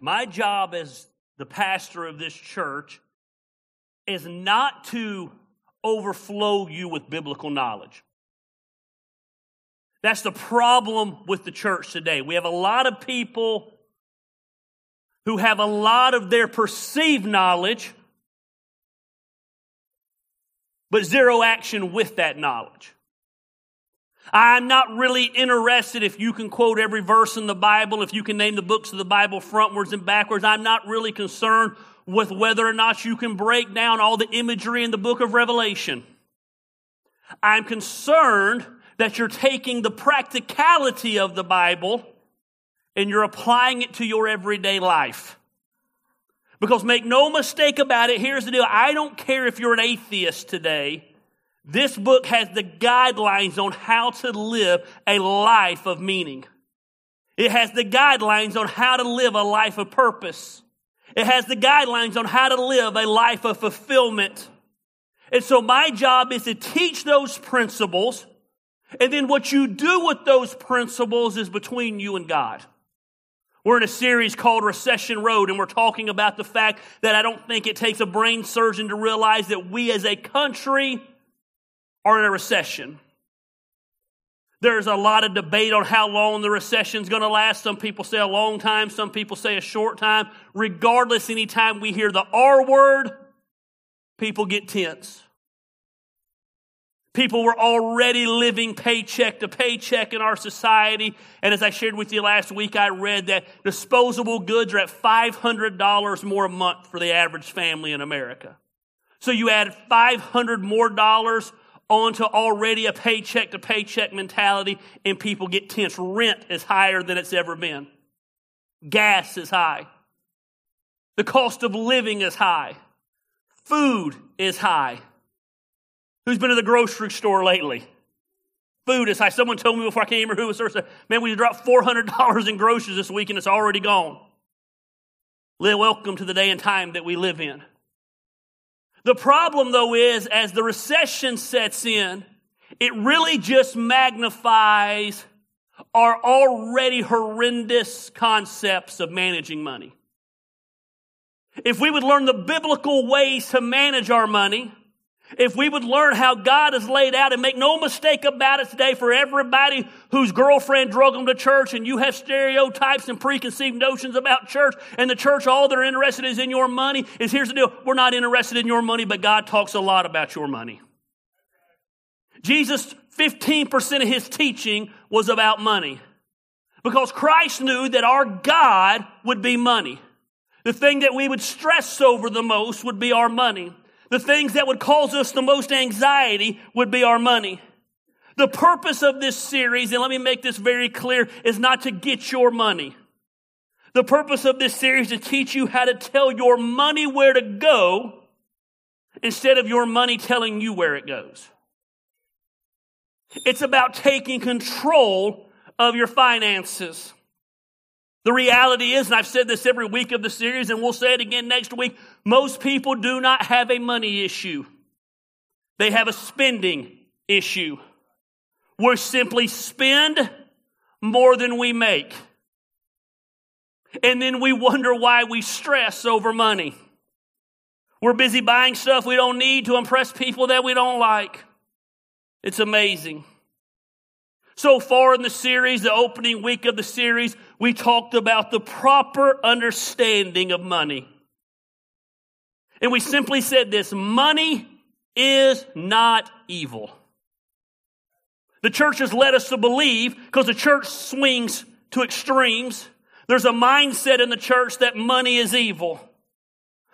My job as the pastor of this church is not to overflow you with biblical knowledge. That's the problem with the church today. We have a lot of people who have a lot of their perceived knowledge, but zero action with that knowledge. I'm not really interested if you can quote every verse in the Bible, if you can name the books of the Bible frontwards and backwards. I'm not really concerned with whether or not you can break down all the imagery in the book of Revelation. I'm concerned that you're taking the practicality of the Bible and you're applying it to your everyday life. Because make no mistake about it, here's the deal. I don't care if you're an atheist today. This book has the guidelines on how to live a life of meaning. It has the guidelines on how to live a life of purpose. It has the guidelines on how to live a life of fulfillment. And so my job is to teach those principles. And then what you do with those principles is between you and God. We're in a series called Recession Road, and we're talking about the fact that I don't think it takes a brain surgeon to realize that we as a country are in a recession. There's a lot of debate on how long the recession is going to last. Some people say a long time, some people say a short time. Regardless, anytime we hear the R word, people get tense. People were already living paycheck to paycheck in our society. And as I shared with you last week, I read that disposable goods are at $500 more a month for the average family in America. So you add 500 more dollars onto already a paycheck to paycheck mentality and people get tense. Rent is higher than it's ever been. Gas is high. The cost of living is high. Food is high. Who's been to the grocery store lately? Food is high. Someone told me before I came here who was there, said, man, we dropped $400 in groceries this week and it's already gone. Welcome to the day and time that we live in. The problem, though, is as the recession sets in, it really just magnifies our already horrendous concepts of managing money. If we would learn the biblical ways to manage our money, if we would learn how God has laid out and make no mistake about it today for everybody whose girlfriend drug them to church and you have stereotypes and preconceived notions about church and the church, all they're interested is in your money is here's the deal. We're not interested in your money, but God talks a lot about your money. Jesus, 15% of his teaching was about money because Christ knew that our God would be money. The thing that we would stress over the most would be our money. The things that would cause us the most anxiety would be our money. The purpose of this series, and let me make this very clear, is not to get your money. The purpose of this series is to teach you how to tell your money where to go instead of your money telling you where it goes. It's about taking control of your finances. The reality is, and I've said this every week of the series, and we'll say it again next week, most people do not have a money issue. They have a spending issue. We simply spend more than we make. And then we wonder why we stress over money. We're busy buying stuff we don't need to impress people that we don't like. It's amazing. So far in the series, the opening week of the series, we talked about the proper understanding of money. And we simply said this money is not evil. The church has led us to believe, because the church swings to extremes, there's a mindset in the church that money is evil.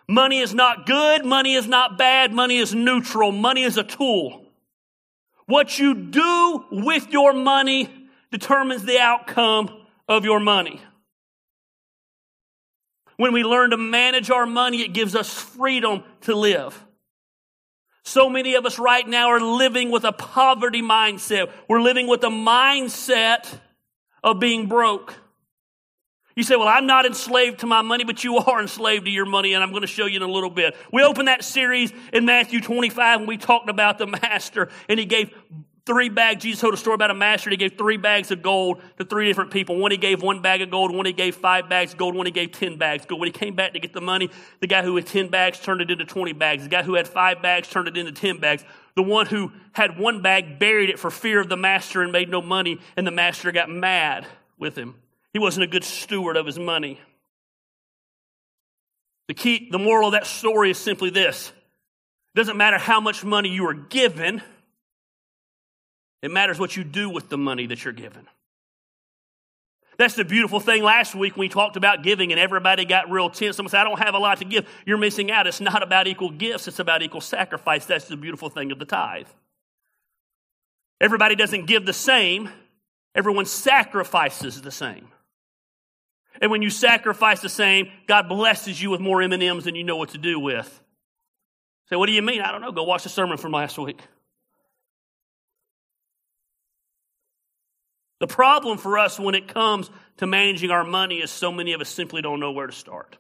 Money is not good, money is not bad, money is neutral, money is a tool. What you do with your money determines the outcome of your money. When we learn to manage our money, it gives us freedom to live. So many of us right now are living with a poverty mindset. We're living with a mindset of being broke. You say, well, I'm not enslaved to my money, but you are enslaved to your money, and I'm going to show you in a little bit. We opened that series in Matthew 25 and we talked about the master, and he gave three bags. Jesus told a story about a master. He gave three bags of gold to three different people. One he gave one bag of gold, one he gave five bags of gold, one he gave ten bags of gold. When he came back to get the money, the guy who had ten bags turned it into twenty bags. The guy who had five bags turned it into ten bags. The one who had one bag buried it for fear of the master and made no money, and the master got mad with him. He wasn't a good steward of his money. The key, the moral of that story is simply this. It doesn't matter how much money you are given. It matters what you do with the money that you're given. That's the beautiful thing last week we talked about giving and everybody got real tense. Someone said, I don't have a lot to give. You're missing out. It's not about equal gifts, it's about equal sacrifice. That's the beautiful thing of the tithe. Everybody doesn't give the same, everyone sacrifices the same. And when you sacrifice the same, God blesses you with more M&Ms than you know what to do with. Say, what do you mean? I don't know. Go watch the sermon from last week. The problem for us when it comes to managing our money is so many of us simply don't know where to start.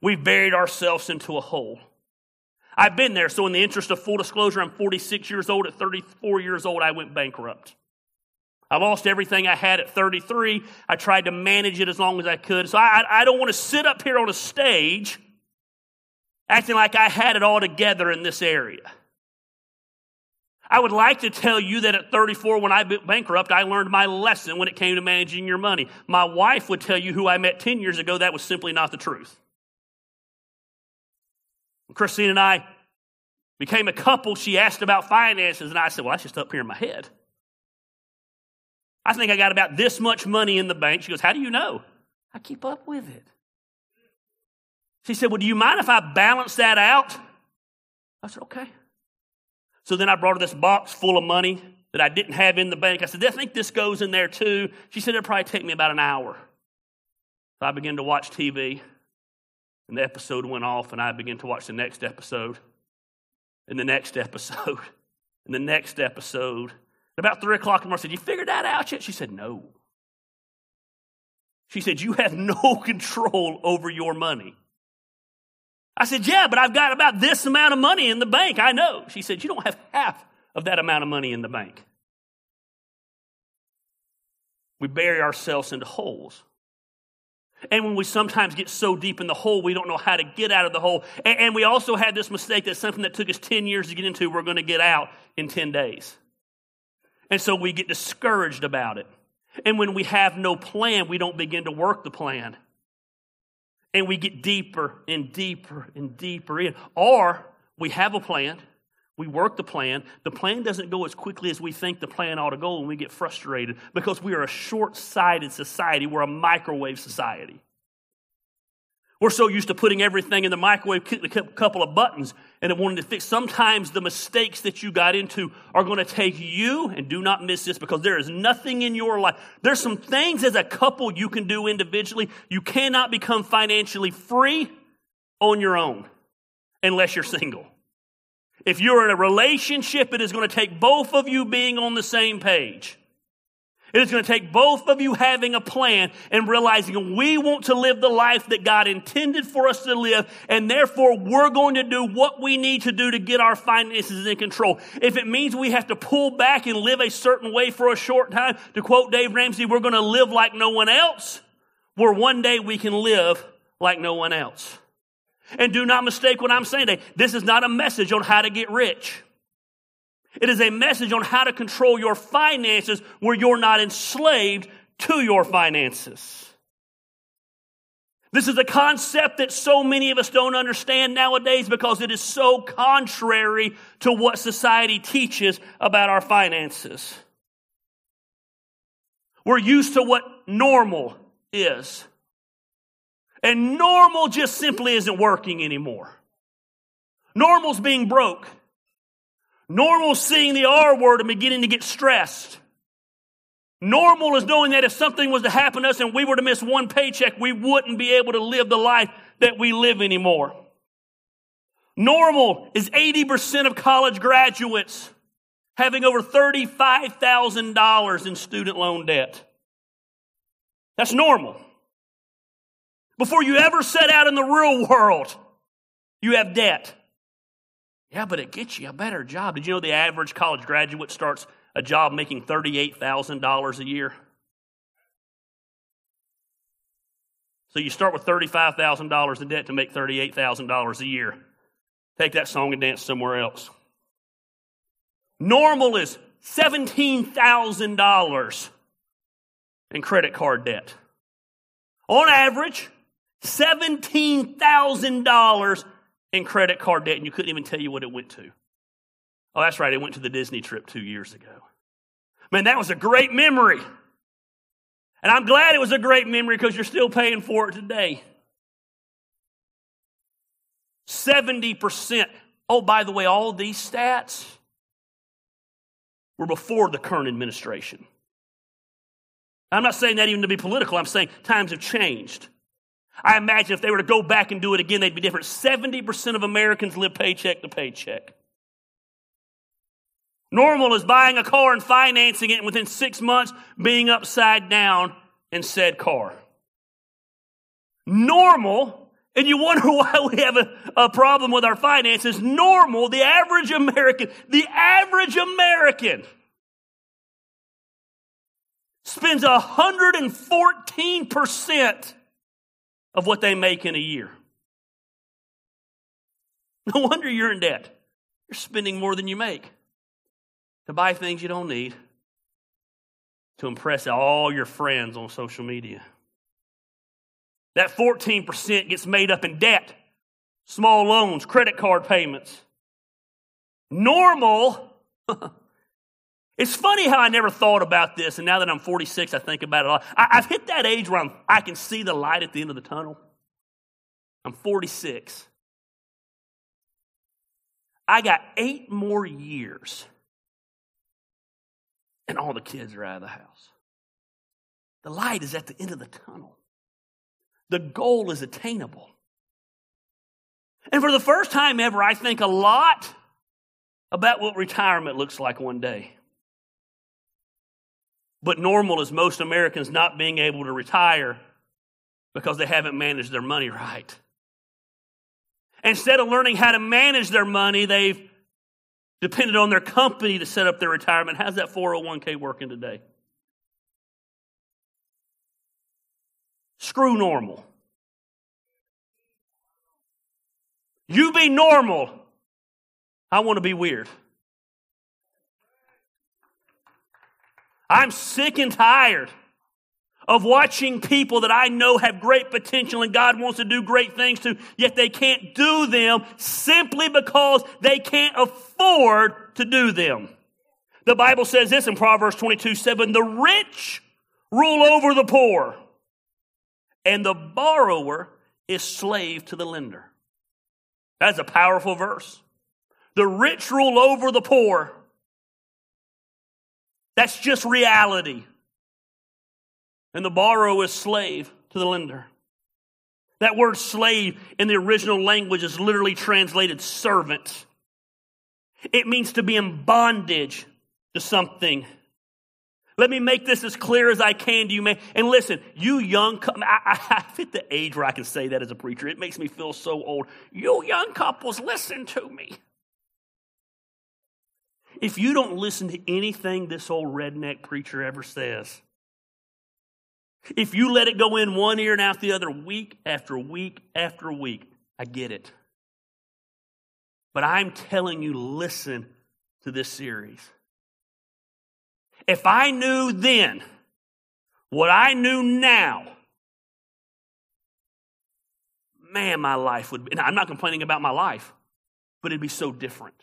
We've buried ourselves into a hole. I've been there, so in the interest of full disclosure, I'm 46 years old. At 34 years old, I went bankrupt. I lost everything I had at 33. I tried to manage it as long as I could. So I, I don't want to sit up here on a stage acting like I had it all together in this area. I would like to tell you that at 34, when I went bankrupt, I learned my lesson when it came to managing your money. My wife would tell you who I met 10 years ago, that was simply not the truth. When Christine and I became a couple, she asked about finances, and I said, Well, that's just up here in my head. I think I got about this much money in the bank. She goes, How do you know? I keep up with it. She said, Well, do you mind if I balance that out? I said, Okay. So then I brought her this box full of money that I didn't have in the bank. I said, I think this goes in there too. She said, It'll probably take me about an hour. So I began to watch TV, and the episode went off, and I began to watch the next episode, and the next episode, and the next episode. About three o'clock in the morning, I said, You figured that out yet? She said, No. She said, You have no control over your money. I said, Yeah, but I've got about this amount of money in the bank. I know. She said, You don't have half of that amount of money in the bank. We bury ourselves into holes. And when we sometimes get so deep in the hole, we don't know how to get out of the hole. And, we also had this mistake that something that took us 10 years to get into, we're going to get out in 10 days. And so we get discouraged about it. And when we have no plan, we don't begin to work the plan. And we get deeper and deeper and deeper in. Or we have a plan, we work the plan. The plan doesn't go as quickly as we think the plan ought to go, and we get frustrated because we are a short sighted society. We're a microwave society. We're so used to putting everything in the microwave, a couple of buttons, and it wanted to fix. Sometimes the mistakes that you got into are going to take you, and do not miss this because there is nothing in your life. There's some things as a couple you can do individually. You cannot become financially free on your own unless you're single. If you're in a relationship, it is going to take both of you being on the same page. It is going to take both of you having a plan and realizing we want to live the life that God intended for us to live, and therefore we're going to do what we need to do to get our finances in control. If it means we have to pull back and live a certain way for a short time, to quote Dave Ramsey, we're going to live like no one else, where one day we can live like no one else. And do not mistake what I'm saying today. This is not a message on how to get rich. It is a message on how to control your finances where you're not enslaved to your finances. This is a concept that so many of us don't understand nowadays because it is so contrary to what society teaches about our finances. We're used to what normal is. And normal just simply isn't working anymore. Normal's being broke. Normal seeing the R word and beginning to get stressed. Normal is knowing that if something was to happen to us and we were to miss one paycheck, we wouldn't be able to live the life that we live anymore. Normal is 80% of college graduates having over $35,000 in student loan debt. That's normal. Before you ever set out in the real world, you have debt. Yeah, but it gets you a better job. Did you know the average college graduate starts a job making $38,000 a year? So you start with $35,000 in debt to make $38,000 a year. Take that song and dance somewhere else. Normal is $17,000 in credit card debt. On average, $17,000 in credit card debt, and you couldn't even tell you what it went to. Oh, that's right, it went to the Disney trip two years ago. Man, that was a great memory. And I'm glad it was a great memory because you're still paying for it today. 70%. Oh, by the way, all these stats were before the current administration. I'm not saying that even to be political, I'm saying times have changed. I imagine if they were to go back and do it again, they'd be different. 70% of Americans live paycheck to paycheck. Normal is buying a car and financing it and within six months being upside down in said car. Normal, and you wonder why we have a, a problem with our finances. Normal, the average American, the average American spends 114% of what they make in a year. No wonder you're in debt. You're spending more than you make to buy things you don't need, to impress all your friends on social media. That 14% gets made up in debt, small loans, credit card payments. Normal. it's funny how I never thought about this, and now that I'm 46, I think about it a lot. I, have hit that age where I'm, I can see the light at the end of the tunnel. I'm 46. I got eight more years and all the kids are out of the house. The light is at the end of the tunnel. The goal is attainable. And for the first time ever, I think a lot about what retirement looks like one day. But normal is most Americans not being able to retire because they haven't managed their money right. Instead of learning how to manage their money, they've depended on their company to set up their retirement. How's that 401k working today? Screw normal. You be normal. I want to be weird. I'm sick and tired of watching people that I know have great potential and God wants to do great things to, yet they can't do them simply because they can't afford to do them. The Bible says this in Proverbs 22 7 the rich rule over the poor, and the borrower is slave to the lender. That's a powerful verse. The rich rule over the poor. That's just reality and the borrower is slave to the lender. That word slave in the original language is literally translated servant. It means to be in bondage to something. Let me make this as clear as I can to you, man. And listen, you young, I, I, fit the age where I can say that as a preacher. It makes me feel so old. You young couples, listen to me. If you don't listen to anything this old redneck preacher ever says, if you let it go in one ear and out the other week after week after week, I get it. But I'm telling you, listen to this series. If I knew then what I knew now, man, my life would be, I'm not complaining about my life, but it'd be so different.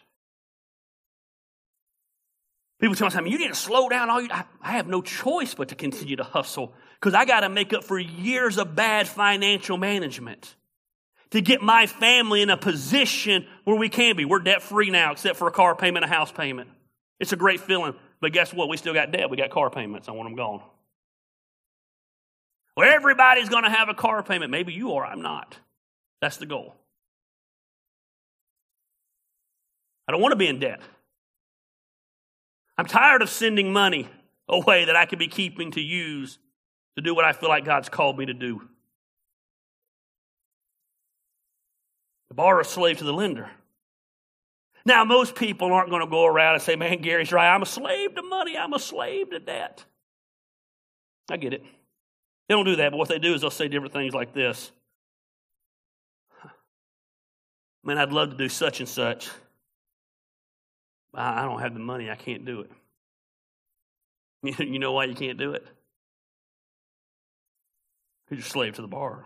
People tell me, you need to slow down. All you, I, I have no choice but to continue to hustle because I got to make up for years of bad financial management to get my family in a position where we can be. We're debt free now, except for a car payment, a house payment. It's a great feeling. But guess what? We still got debt. We got car payments. I want them gone. Well, everybody's going to have a car payment. Maybe you are. I'm not. That's the goal. I don't want to be in debt. I'm tired of sending money away that I could be keeping to use to do what I feel like God's called me to do. The borrower is slave to the lender. Now, most people aren't going to go around and say, man, Gary's right. I'm a slave to money. I'm a slave to debt. I get it. They don't do that, but what they do is they'll say different things like this Man, I'd love to do such and such. I don't have the money. I can't do it. You know why you can't do it? Because you're slave to the bar.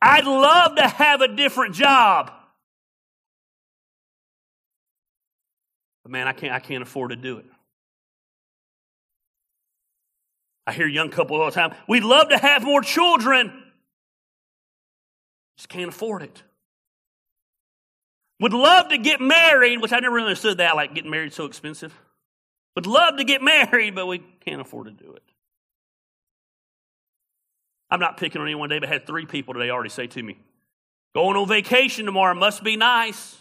I'd love to have a different job. But man, I can't, I can't afford to do it. I hear young couples all the time, we'd love to have more children. Just can't afford it. Would love to get married, which I never really understood that, like getting married so expensive. Would love to get married, but we can't afford to do it. I'm not picking on anyone today, but I had three people today already say to me, Going on vacation tomorrow must be nice.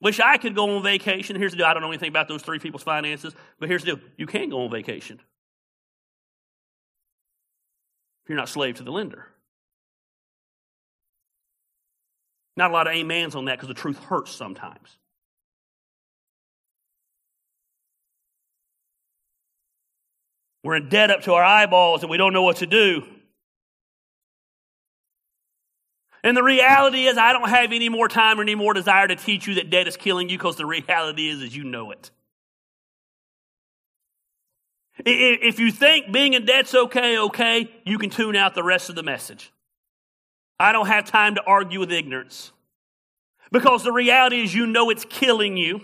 Wish I could go on vacation. Here's the deal I don't know anything about those three people's finances, but here's the deal you can go on vacation. You're not slave to the lender. Not a lot of amens on that because the truth hurts sometimes. We're in debt up to our eyeballs and we don't know what to do. And the reality is, I don't have any more time or any more desire to teach you that debt is killing you because the reality is, is you know it. If you think being in debt's okay, okay, you can tune out the rest of the message. I don't have time to argue with ignorance. Because the reality is, you know it's killing you.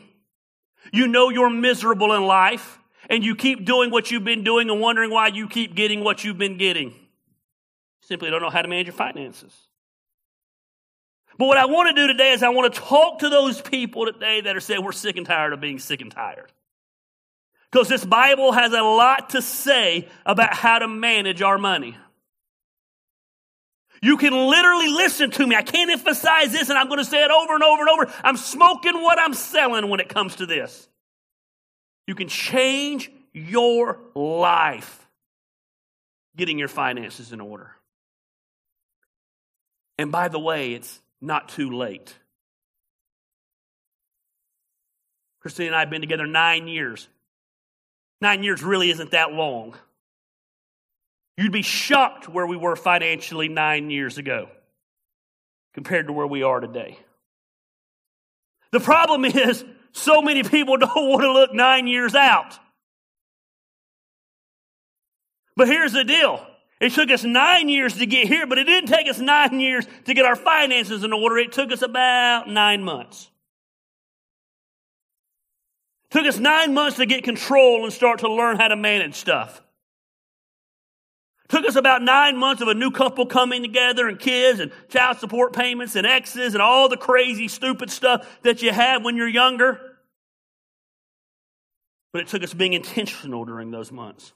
You know you're miserable in life and you keep doing what you've been doing and wondering why you keep getting what you've been getting. simply don't know how to manage your finances. But what I want to do today is I want to talk to those people today that are saying we're sick and tired of being sick and tired. Because this Bible has a lot to say about how to manage our money. You can literally listen to me. I can't emphasize this, and I'm going to say it over and over and over. I'm smoking what I'm selling when it comes to this. You can change your life getting your finances in order. And by the way, it's not too late. Christine and I have been together nine years. Nine years really isn't that long. You'd be shocked where we were financially nine years ago compared to where we are today. The problem is, so many people don't want to look nine years out. But here's the deal. It took us nine years to get here, but it didn't take us nine years to get our finances in order. It took us about nine months. It took us nine months to get control and start to learn how to manage stuff. Took us about nine months of a new couple coming together and kids and child support payments and exes and all the crazy, stupid stuff that you have when you're younger. But it took us being intentional during those months.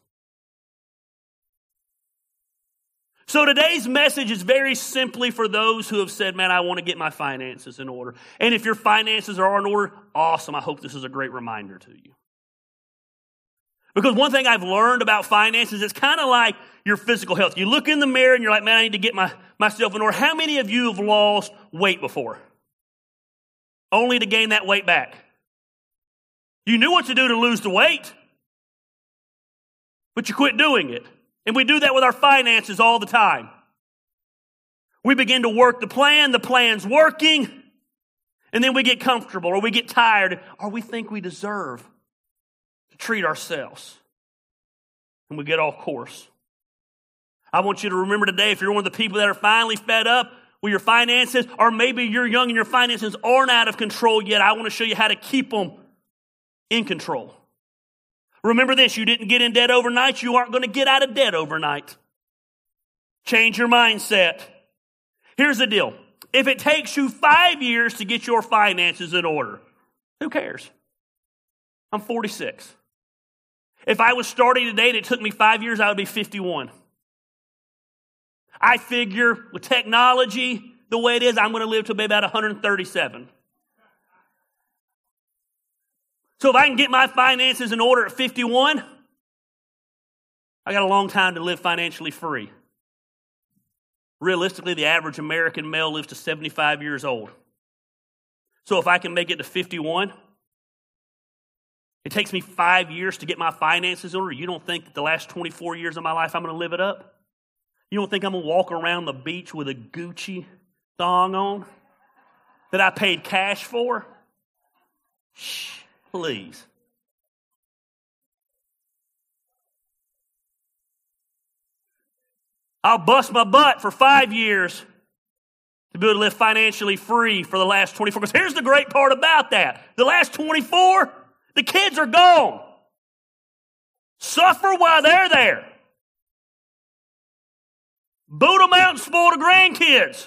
So today's message is very simply for those who have said, man, I want to get my finances in order. And if your finances are in order, awesome. I hope this is a great reminder to you. Because one thing I've learned about finances, it's kind of like your physical health. You look in the mirror and you're like, man, I need to get my, myself in order. How many of you have lost weight before? Only to gain that weight back. You knew what to do to lose the weight, but you quit doing it. And we do that with our finances all the time. We begin to work the plan, the plan's working, and then we get comfortable or we get tired or we think we deserve treat ourselves. And we get off course. I want you to remember today if you're one of the people that are finally fed up with your finances, or maybe you're young and your finances aren't out of control yet, I want to show you how to keep them in control. Remember this you didn't get in debt overnight, you aren't going to get out of debt overnight. Change your mindset. Here's the deal if it takes you five years to get your finances in order, who cares? I'm 46. If I was starting today and it took me five years, I would be 51. I figure with technology the way it is, I'm going to live to be about 137. So if I can get my finances in order at 51, I got a long time to live financially free. Realistically, the average American male lives to 75 years old. So if I can make it to 51, it takes me five years to get my finances in order. You don't think the last 24 years of my life I'm going to live it up? You don't think I'm going to walk around the beach with a Gucci thong on that I paid cash for? Shh, please. I'll bust my butt for five years to be able to live financially free for the last 24. Because here's the great part about that the last 24, the kids are gone. Suffer while they're there. Boot them out and spoil the grandkids.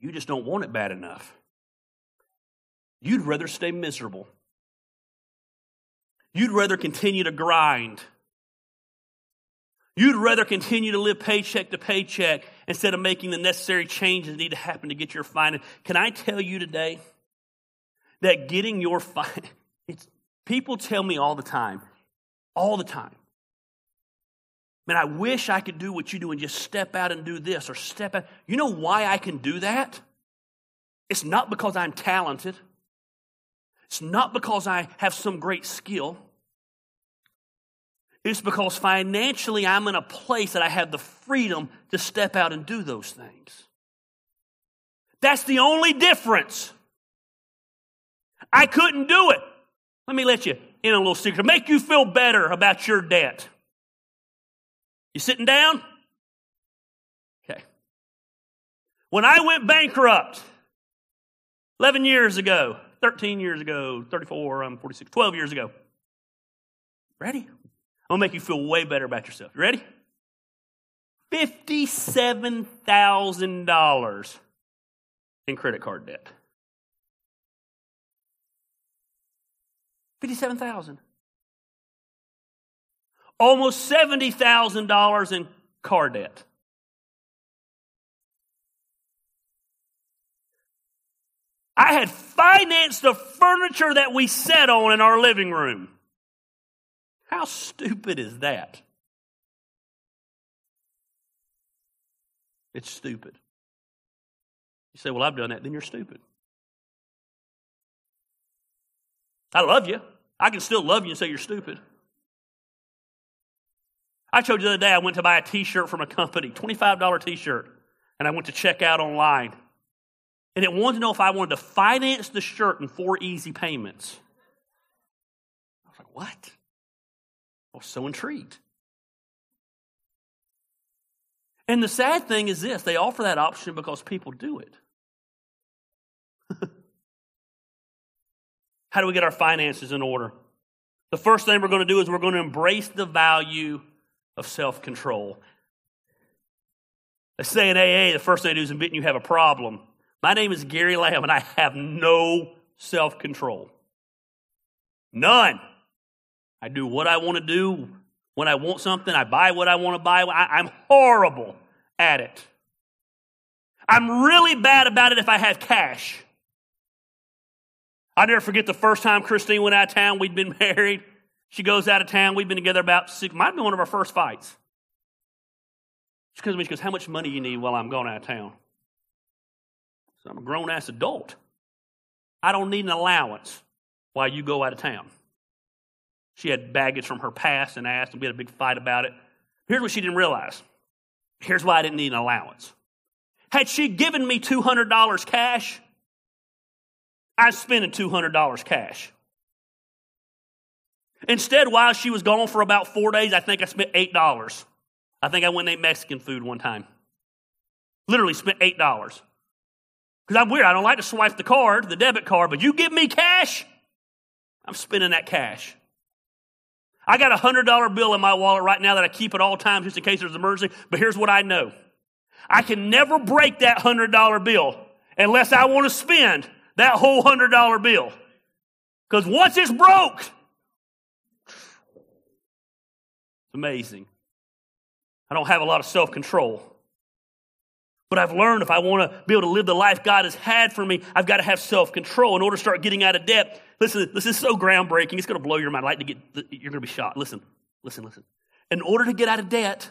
You just don't want it bad enough. You'd rather stay miserable. You'd rather continue to grind. You'd rather continue to live paycheck to paycheck instead of making the necessary changes that need to happen to get your finance. Can I tell you today that getting your finance, people tell me all the time, all the time, Man, I wish I could do what you do and just step out and do this or step out. You know why I can do that? It's not because I'm talented. It's not because I have some great skill. It's because financially I'm in a place that I have the freedom to step out and do those things. That's the only difference. I couldn't do it. Let me let you in a little secret. Make you feel better about your debt. You sitting down? Okay. When I went bankrupt 11 years ago, 13 years ago, 34, I'm 46, 12 years ago. Ready? I'm going to make you feel way better about yourself. You ready? $57,000 in credit card debt. 57,000 almost $70,000 in car debt. I had financed the furniture that we sat on in our living room. How stupid is that? It's stupid. You say, Well, I've done that, then you're stupid. I love you. I can still love you and say you're stupid. I told you the other day I went to buy a t shirt from a company, $25 t shirt, and I went to check out online. And it wanted to know if I wanted to finance the shirt in four easy payments. I was like, what? Was so intrigued. And the sad thing is this they offer that option because people do it. How do we get our finances in order? The first thing we're going to do is we're going to embrace the value of self control. Let's say in AA, the first thing they do is admit you have a problem. My name is Gary Lamb, and I have no self control. None. I do what I want to do. When I want something, I buy what I want to buy. I, am horrible at it. I'm really bad about it if I have cash. I never forget the first time Christine went out of town. We'd been married. She goes out of town. We've been together about six, might be one of our first fights. She comes to me, she goes, How much money you need while I'm going out of town? So I'm a grown ass adult. I don't need an allowance while you go out of town. She had baggage from her past and asked, and we had a big fight about it. Here's what she didn't realize. Here's why I didn't need an allowance. Had she given me $200 cash, I'd spend $200 cash. Instead, while she was gone for about four days, I think I spent $8. I think I went and ate Mexican food one time. Literally spent $8. Because I'm weird. I don't like to swipe the card, the debit card, but you give me cash, I'm spending that cash. I got a $100 bill in my wallet right now that I keep at all times just in case there's an emergency, but here's what I know. I can never break that $100 bill unless I want to spend that whole $100 bill. Because once it's broke, it's amazing. I don't have a lot of self control. But I've learned if I want to be able to live the life God has had for me, I've got to have self control in order to start getting out of debt. Listen, this is so groundbreaking. It's going to blow your mind. Like to get, you're going to be shocked. Listen, listen, listen. In order to get out of debt,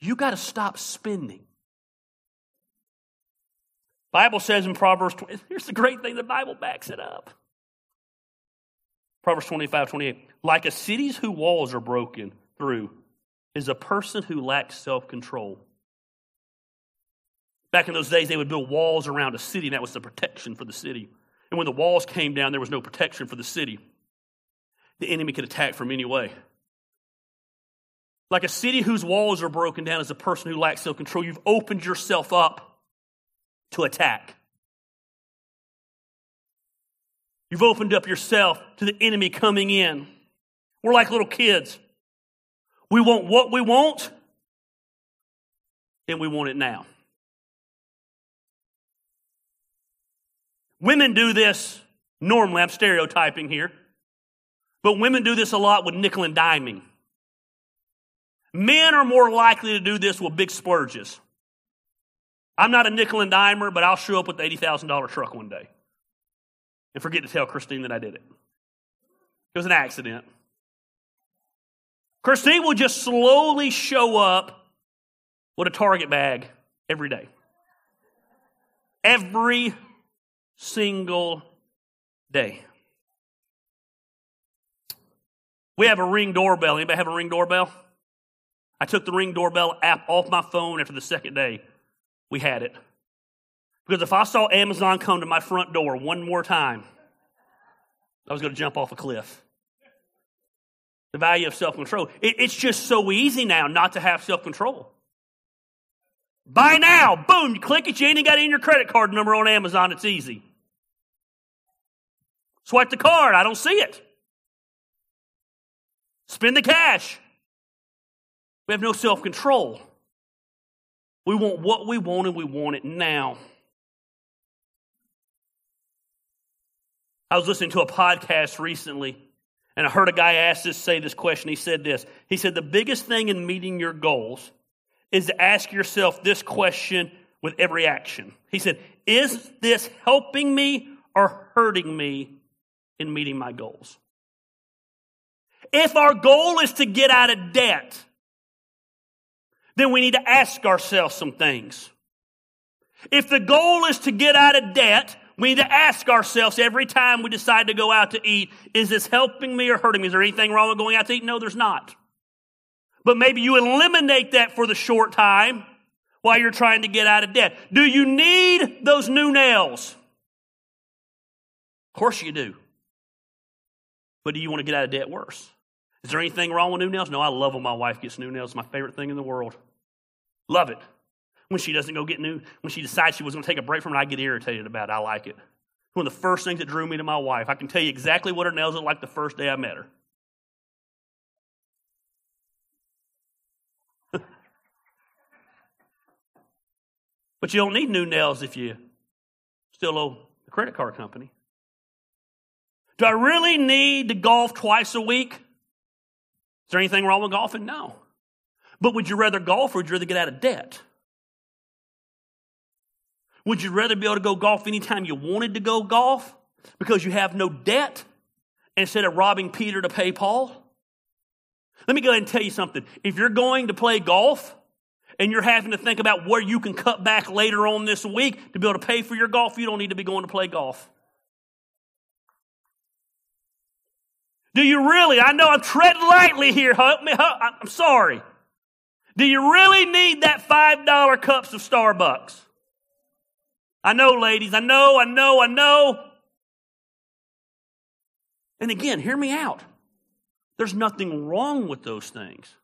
you got to stop spending. Bible says in Proverbs 20, here's the great thing, the Bible backs it up. Proverbs 25, 28. Like a city's whose walls are broken through is a person who lacks self control. Back in those days, they would build walls around a city, and that was the protection for the city. And when the walls came down, there was no protection for the city. The enemy could attack from any way. Like a city whose walls are broken down is a person who lacks self control. You've opened yourself up to attack. You've opened up yourself to the enemy coming in. We're like little kids. We want what we want, and we want it now. Women do this normally, I'm stereotyping here, but women do this a lot with nickel and diming. Men are more likely to do this with big splurges. I'm not a nickel and dimer, but I'll show up with the $80,000 truck one day and forget to tell Christine that I did it. It was an accident. Christine will just slowly show up with a Target bag every day. Every single day. We have a ring doorbell. Anybody have a ring doorbell? I took the ring doorbell app off my phone after the second day. We had it. Because if I saw Amazon come to my front door one more time, I was going to jump off a cliff. The value of self control. It, it's just so easy now not to have self control. Buy now, boom, you click it, you ain't got in your credit card number on Amazon, it's easy. Swipe the card, I don't see it. Spend the cash. We have no self control. We want what we want and we want it now. I was listening to a podcast recently, and I heard a guy ask this, say this question. He said this. He said, The biggest thing in meeting your goals is to ask yourself this question with every action. He said, Is this helping me or hurting me in meeting my goals? If our goal is to get out of debt, then we need to ask ourselves some things. If the goal is to get out of debt, we need to ask ourselves every time we decide to go out to eat, is this helping me or hurting me? Is there anything wrong with going out to eat? No, there's not. But maybe you eliminate that for the short time while you're trying to get out of debt. Do you need those new nails? Of course you do. But do you want to get out of debt worse? Is there anything wrong with new nails? No, I love when my wife gets new nails. It's my favorite thing in the world. Love it. When she doesn't go get new, when she decides she was going to take a break from it, I get irritated about it. I like it. One of the first things that drew me to my wife. I can tell you exactly what her nails look like the first day I met her. But you don't need new nails if you still owe the credit card company. Do I really need to golf twice a week? Is there anything wrong with golfing? No. But would you rather golf or would you rather get out of debt? Would you rather be able to go golf anytime you wanted to go golf because you have no debt instead of robbing Peter to pay Paul? Let me go ahead and tell you something. If you're going to play golf and you're having to think about where you can cut back later on this week to be able to pay for your golf, you don't need to be going to play golf. Do you really? I know I'm treading lightly here. Help me. I'm sorry. Do you really need that $5 cups of Starbucks? I know, ladies. I know, I know, I know. And again, hear me out. There's nothing wrong with those things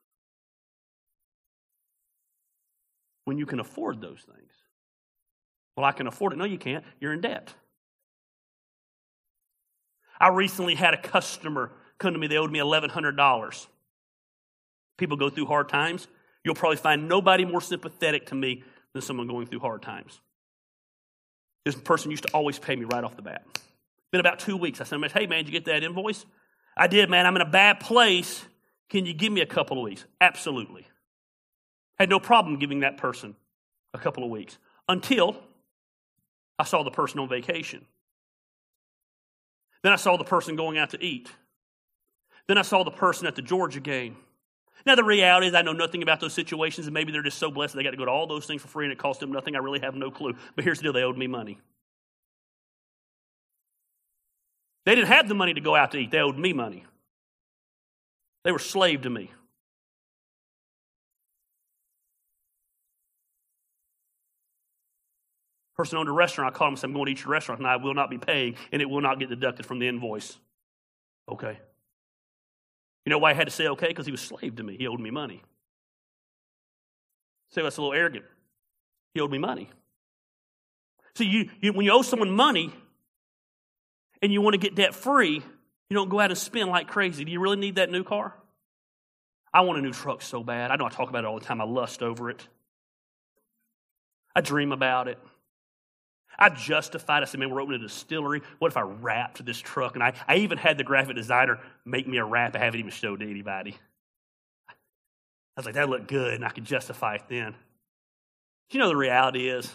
when you can afford those things. Well, I can afford it. No, you can't. You're in debt. I recently had a customer come to me, they owed me $1,100. People go through hard times. You'll probably find nobody more sympathetic to me than someone going through hard times. This person used to always pay me right off the bat. Been about two weeks. I said, Hey, man, did you get that invoice? I did, man. I'm in a bad place. Can you give me a couple of weeks? Absolutely. Had no problem giving that person a couple of weeks until I saw the person on vacation. Then I saw the person going out to eat. Then I saw the person at the Georgia game. Now, the reality is, I know nothing about those situations, and maybe they're just so blessed they got to go to all those things for free and it cost them nothing. I really have no clue. But here's the deal they owed me money. They didn't have the money to go out to eat, they owed me money. They were slave to me. Person owned a restaurant. I called him and said, I'm going to eat your restaurant, and I will not be paying, and it will not get deducted from the invoice. Okay. You know why I had to say okay? Because he was slave to me. He owed me money. Say that's a little arrogant. He owed me money. See, you, you, when you owe someone money and you want to get debt free, you don't go out and spend like crazy. Do you really need that new car? I want a new truck so bad. I know I talk about it all the time. I lust over it. I dream about it. I justified. I said, man, we're opening a distillery. What if I wrapped this truck? And I, I even had the graphic designer make me a wrap. I haven't even showed to anybody. I was like, that looked good, and I could justify it then. You know, the reality is,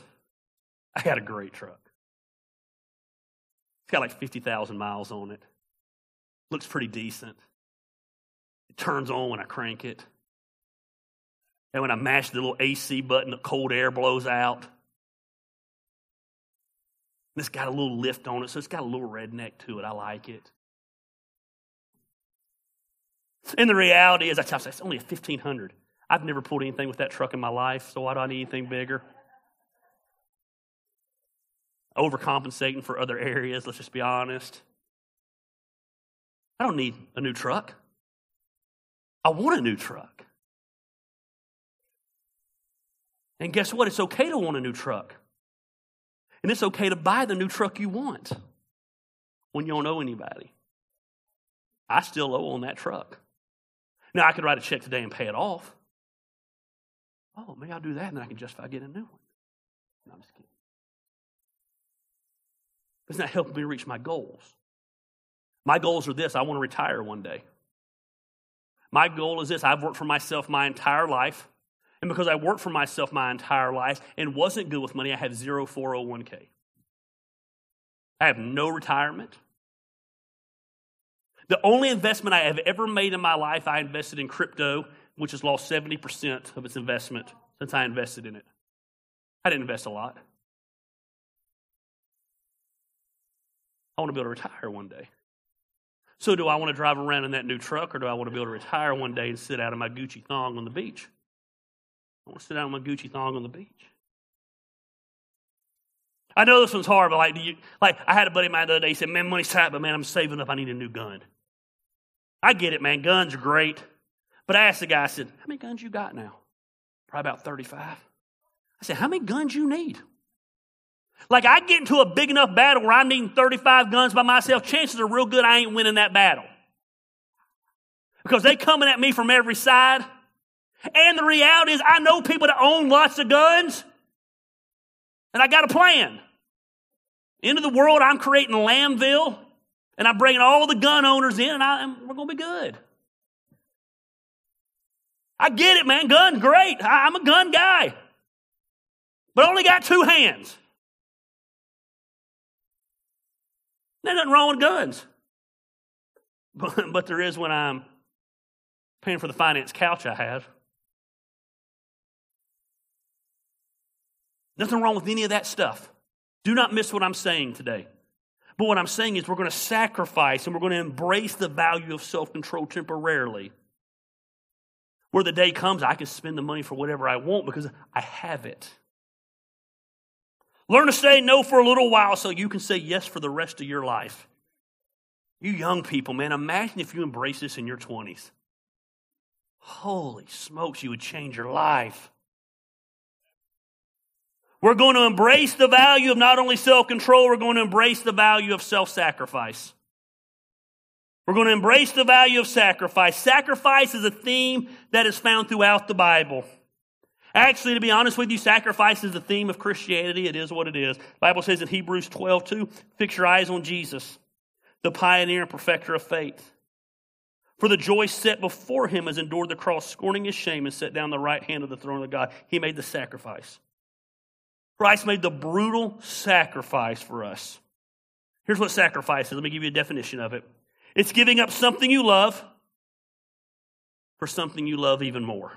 I had a great truck. It's got like 50,000 miles on it. Looks pretty decent. It turns on when I crank it. And when I mash the little AC button, the cold air blows out. It's got a little lift on it, so it's got a little redneck to it. I like it. And the reality is, I tell you, it's only a 1500 I've never pulled anything with that truck in my life, so why do I need anything bigger? Overcompensating for other areas, let's just be honest. I don't need a new truck. I want a new truck. And guess what? It's okay to want a new truck. And it's okay to buy the new truck you want when you don't owe anybody. I still owe on that truck. Now, I could write a check today and pay it off. Oh, maybe I'll do that and then I can justify getting a new one. No, I'm just kidding. It's not helping me reach my goals. My goals are this I want to retire one day. My goal is this I've worked for myself my entire life. And because I worked for myself my entire life and wasn't good with money, I have zero 401k. I have no retirement. The only investment I have ever made in my life, I invested in crypto, which has lost 70% of its investment since I invested in it. I didn't invest a lot. I want to be able to retire one day. So, do I want to drive around in that new truck, or do I want to be able to retire one day and sit out in my Gucci thong on the beach? I want to sit down with my Gucci thong on the beach. I know this one's hard, but like, do you, like I had a buddy of mine the other day. He said, "Man, money's tight, but man, I'm saving up. I need a new gun." I get it, man. Guns are great, but I asked the guy. I said, "How many guns you got now?" Probably about thirty-five. I said, "How many guns you need?" Like I get into a big enough battle where I'm needing 35 guns by myself, chances are real good I ain't winning that battle. Because they coming at me from every side. And the reality is, I know people that own lots of guns, and I got a plan. Into the world, I'm creating Lambville, and I'm bringing all the gun owners in, and, I, and we're going to be good. I get it, man. Gun, great. I, I'm a gun guy. But I only got two hands. There's nothing wrong with guns. But, but there is when I'm paying for the finance couch I have. Nothing wrong with any of that stuff. Do not miss what I'm saying today. But what I'm saying is we're going to sacrifice and we're going to embrace the value of self control temporarily. Where the day comes, I can spend the money for whatever I want because I have it. Learn to say no for a little while so you can say yes for the rest of your life. You young people, man, imagine if you embrace this in your 20s. Holy smokes, you would change your life. We're going to embrace the value of not only self control, we're going to embrace the value of self sacrifice. We're going to embrace the value of sacrifice. Sacrifice is a theme that is found throughout the Bible. Actually, to be honest with you, sacrifice is the theme of Christianity. It is what it is. The Bible says in Hebrews 12, 2, fix your eyes on Jesus, the pioneer and perfecter of faith. For the joy set before him has endured the cross, scorning his shame, and set down the right hand of the throne of God. He made the sacrifice. Christ made the brutal sacrifice for us. Here's what sacrifice is. Let me give you a definition of it it's giving up something you love for something you love even more.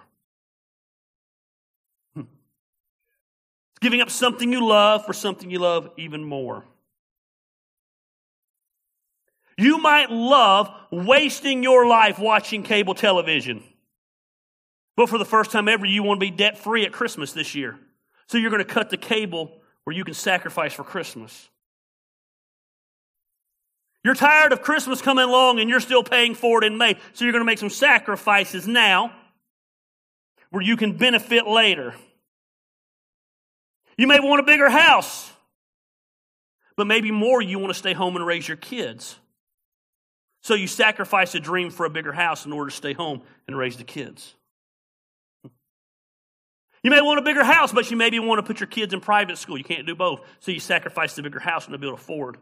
Hmm. Giving up something you love for something you love even more. You might love wasting your life watching cable television. But for the first time ever, you want to be debt free at Christmas this year. So you're going to cut the cable where you can sacrifice for Christmas. You're tired of Christmas coming along and you're still paying for it in May. So you're going to make some sacrifices now where you can benefit later. You may want a bigger house, but maybe more you want to stay home and raise your kids. So you sacrifice a dream for a bigger house in order to stay home and raise the kids. You may want a bigger house, but you maybe want to put your kids in private school. You can't do both. So you sacrifice the bigger house and to be able to afford.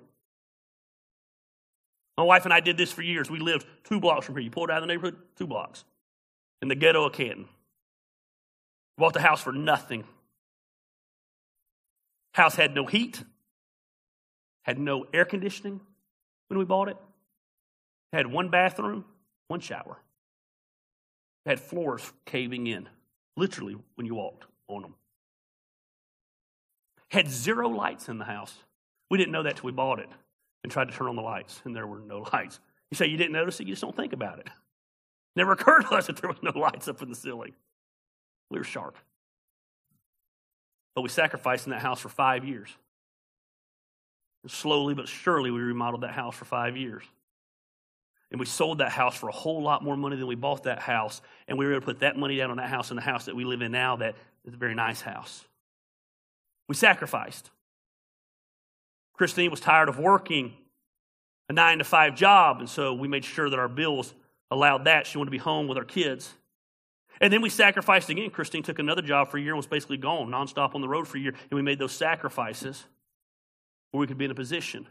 My wife and I did this for years. We lived two blocks from here. You pulled out of the neighborhood, two blocks, in the ghetto of Canton. Bought the house for nothing. House had no heat, had no air conditioning when we bought it. Had one bathroom, one shower. Had floors caving in, literally, when you walked on them. Had zero lights in the house. We didn't know that till we bought it and tried to turn on the lights, and there were no lights. You say you didn't notice it, you just don't think about it. Never occurred to us that there was no lights up in the ceiling. We were sharp. But we sacrificed in that house for five years. And slowly but surely, we remodeled that house for five years. And we sold that house for a whole lot more money than we bought that house. And we were able to put that money down on that house and the house that we live in now that is a very nice house. We sacrificed. Christine was tired of working a nine to five job, and so we made sure that our bills allowed that. She wanted to be home with our kids. And then we sacrificed again. Christine took another job for a year and was basically gone, nonstop on the road for a year. And we made those sacrifices where we could be in a position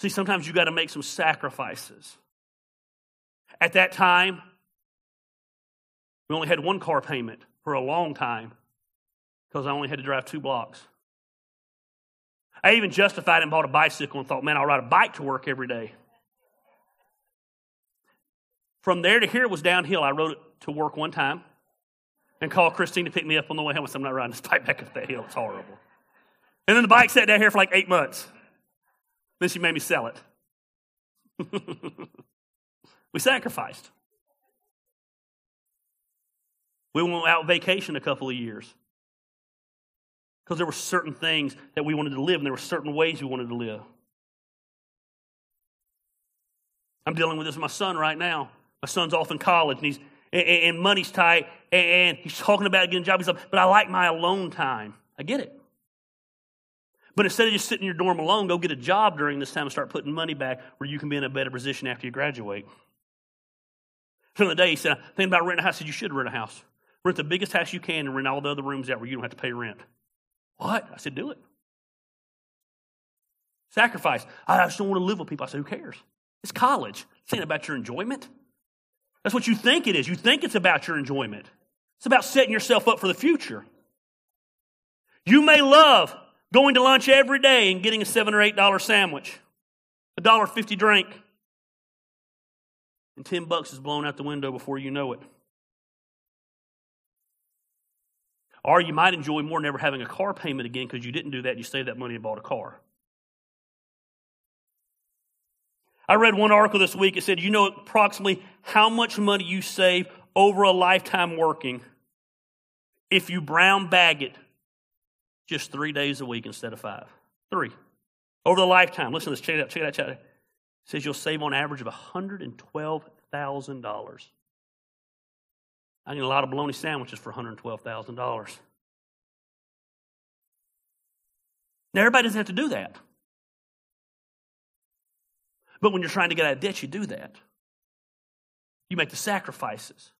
See, sometimes you got to make some sacrifices. At that time, we only had one car payment for a long time because I only had to drive two blocks. I even justified and bought a bicycle and thought, man, I'll ride a bike to work every day. From there to here it was downhill. I rode it to work one time and called Christine to pick me up on the way home. I said, I'm not riding this bike back up that hill. It's horrible. And then the bike sat down here for like eight months. Then she made me sell it. we sacrificed. We went out vacation a couple of years because there were certain things that we wanted to live, and there were certain ways we wanted to live. I'm dealing with this with my son right now. My son's off in college, and he's and, money's tight, and he's talking about getting a job. He's like, but I like my alone time. I get it. But instead of just sitting in your dorm alone, go get a job during this time and start putting money back where you can be in a better position after you graduate. From the day he said, thinking about renting a house, I said, you should rent a house. Rent the biggest house you can and rent all the other rooms out where you don't have to pay rent. What? I said, do it. Sacrifice. I just don't want to live with people. I said, who cares? It's college. It's ain't about your enjoyment. That's what you think it is. You think it's about your enjoyment. It's about setting yourself up for the future. You may love going to lunch every day and getting a seven or eight dollar sandwich, a dollar fifty drink, and ten bucks is blown out the window before you know it. Or you might enjoy more never having a car payment again because you didn't do that. You saved that money and bought a car. I read one article this week. It said, you know approximately how much money you save over a lifetime working if you brown bag it just three days a week instead of five. Three. Over the lifetime. Listen to this. Check it out. Check it out. Check it out. It says you'll save on average of $112,000. I get a lot of bologna sandwiches for $112,000. Now, everybody doesn't have to do that. But when you're trying to get out of debt, you do that. You make the sacrifices.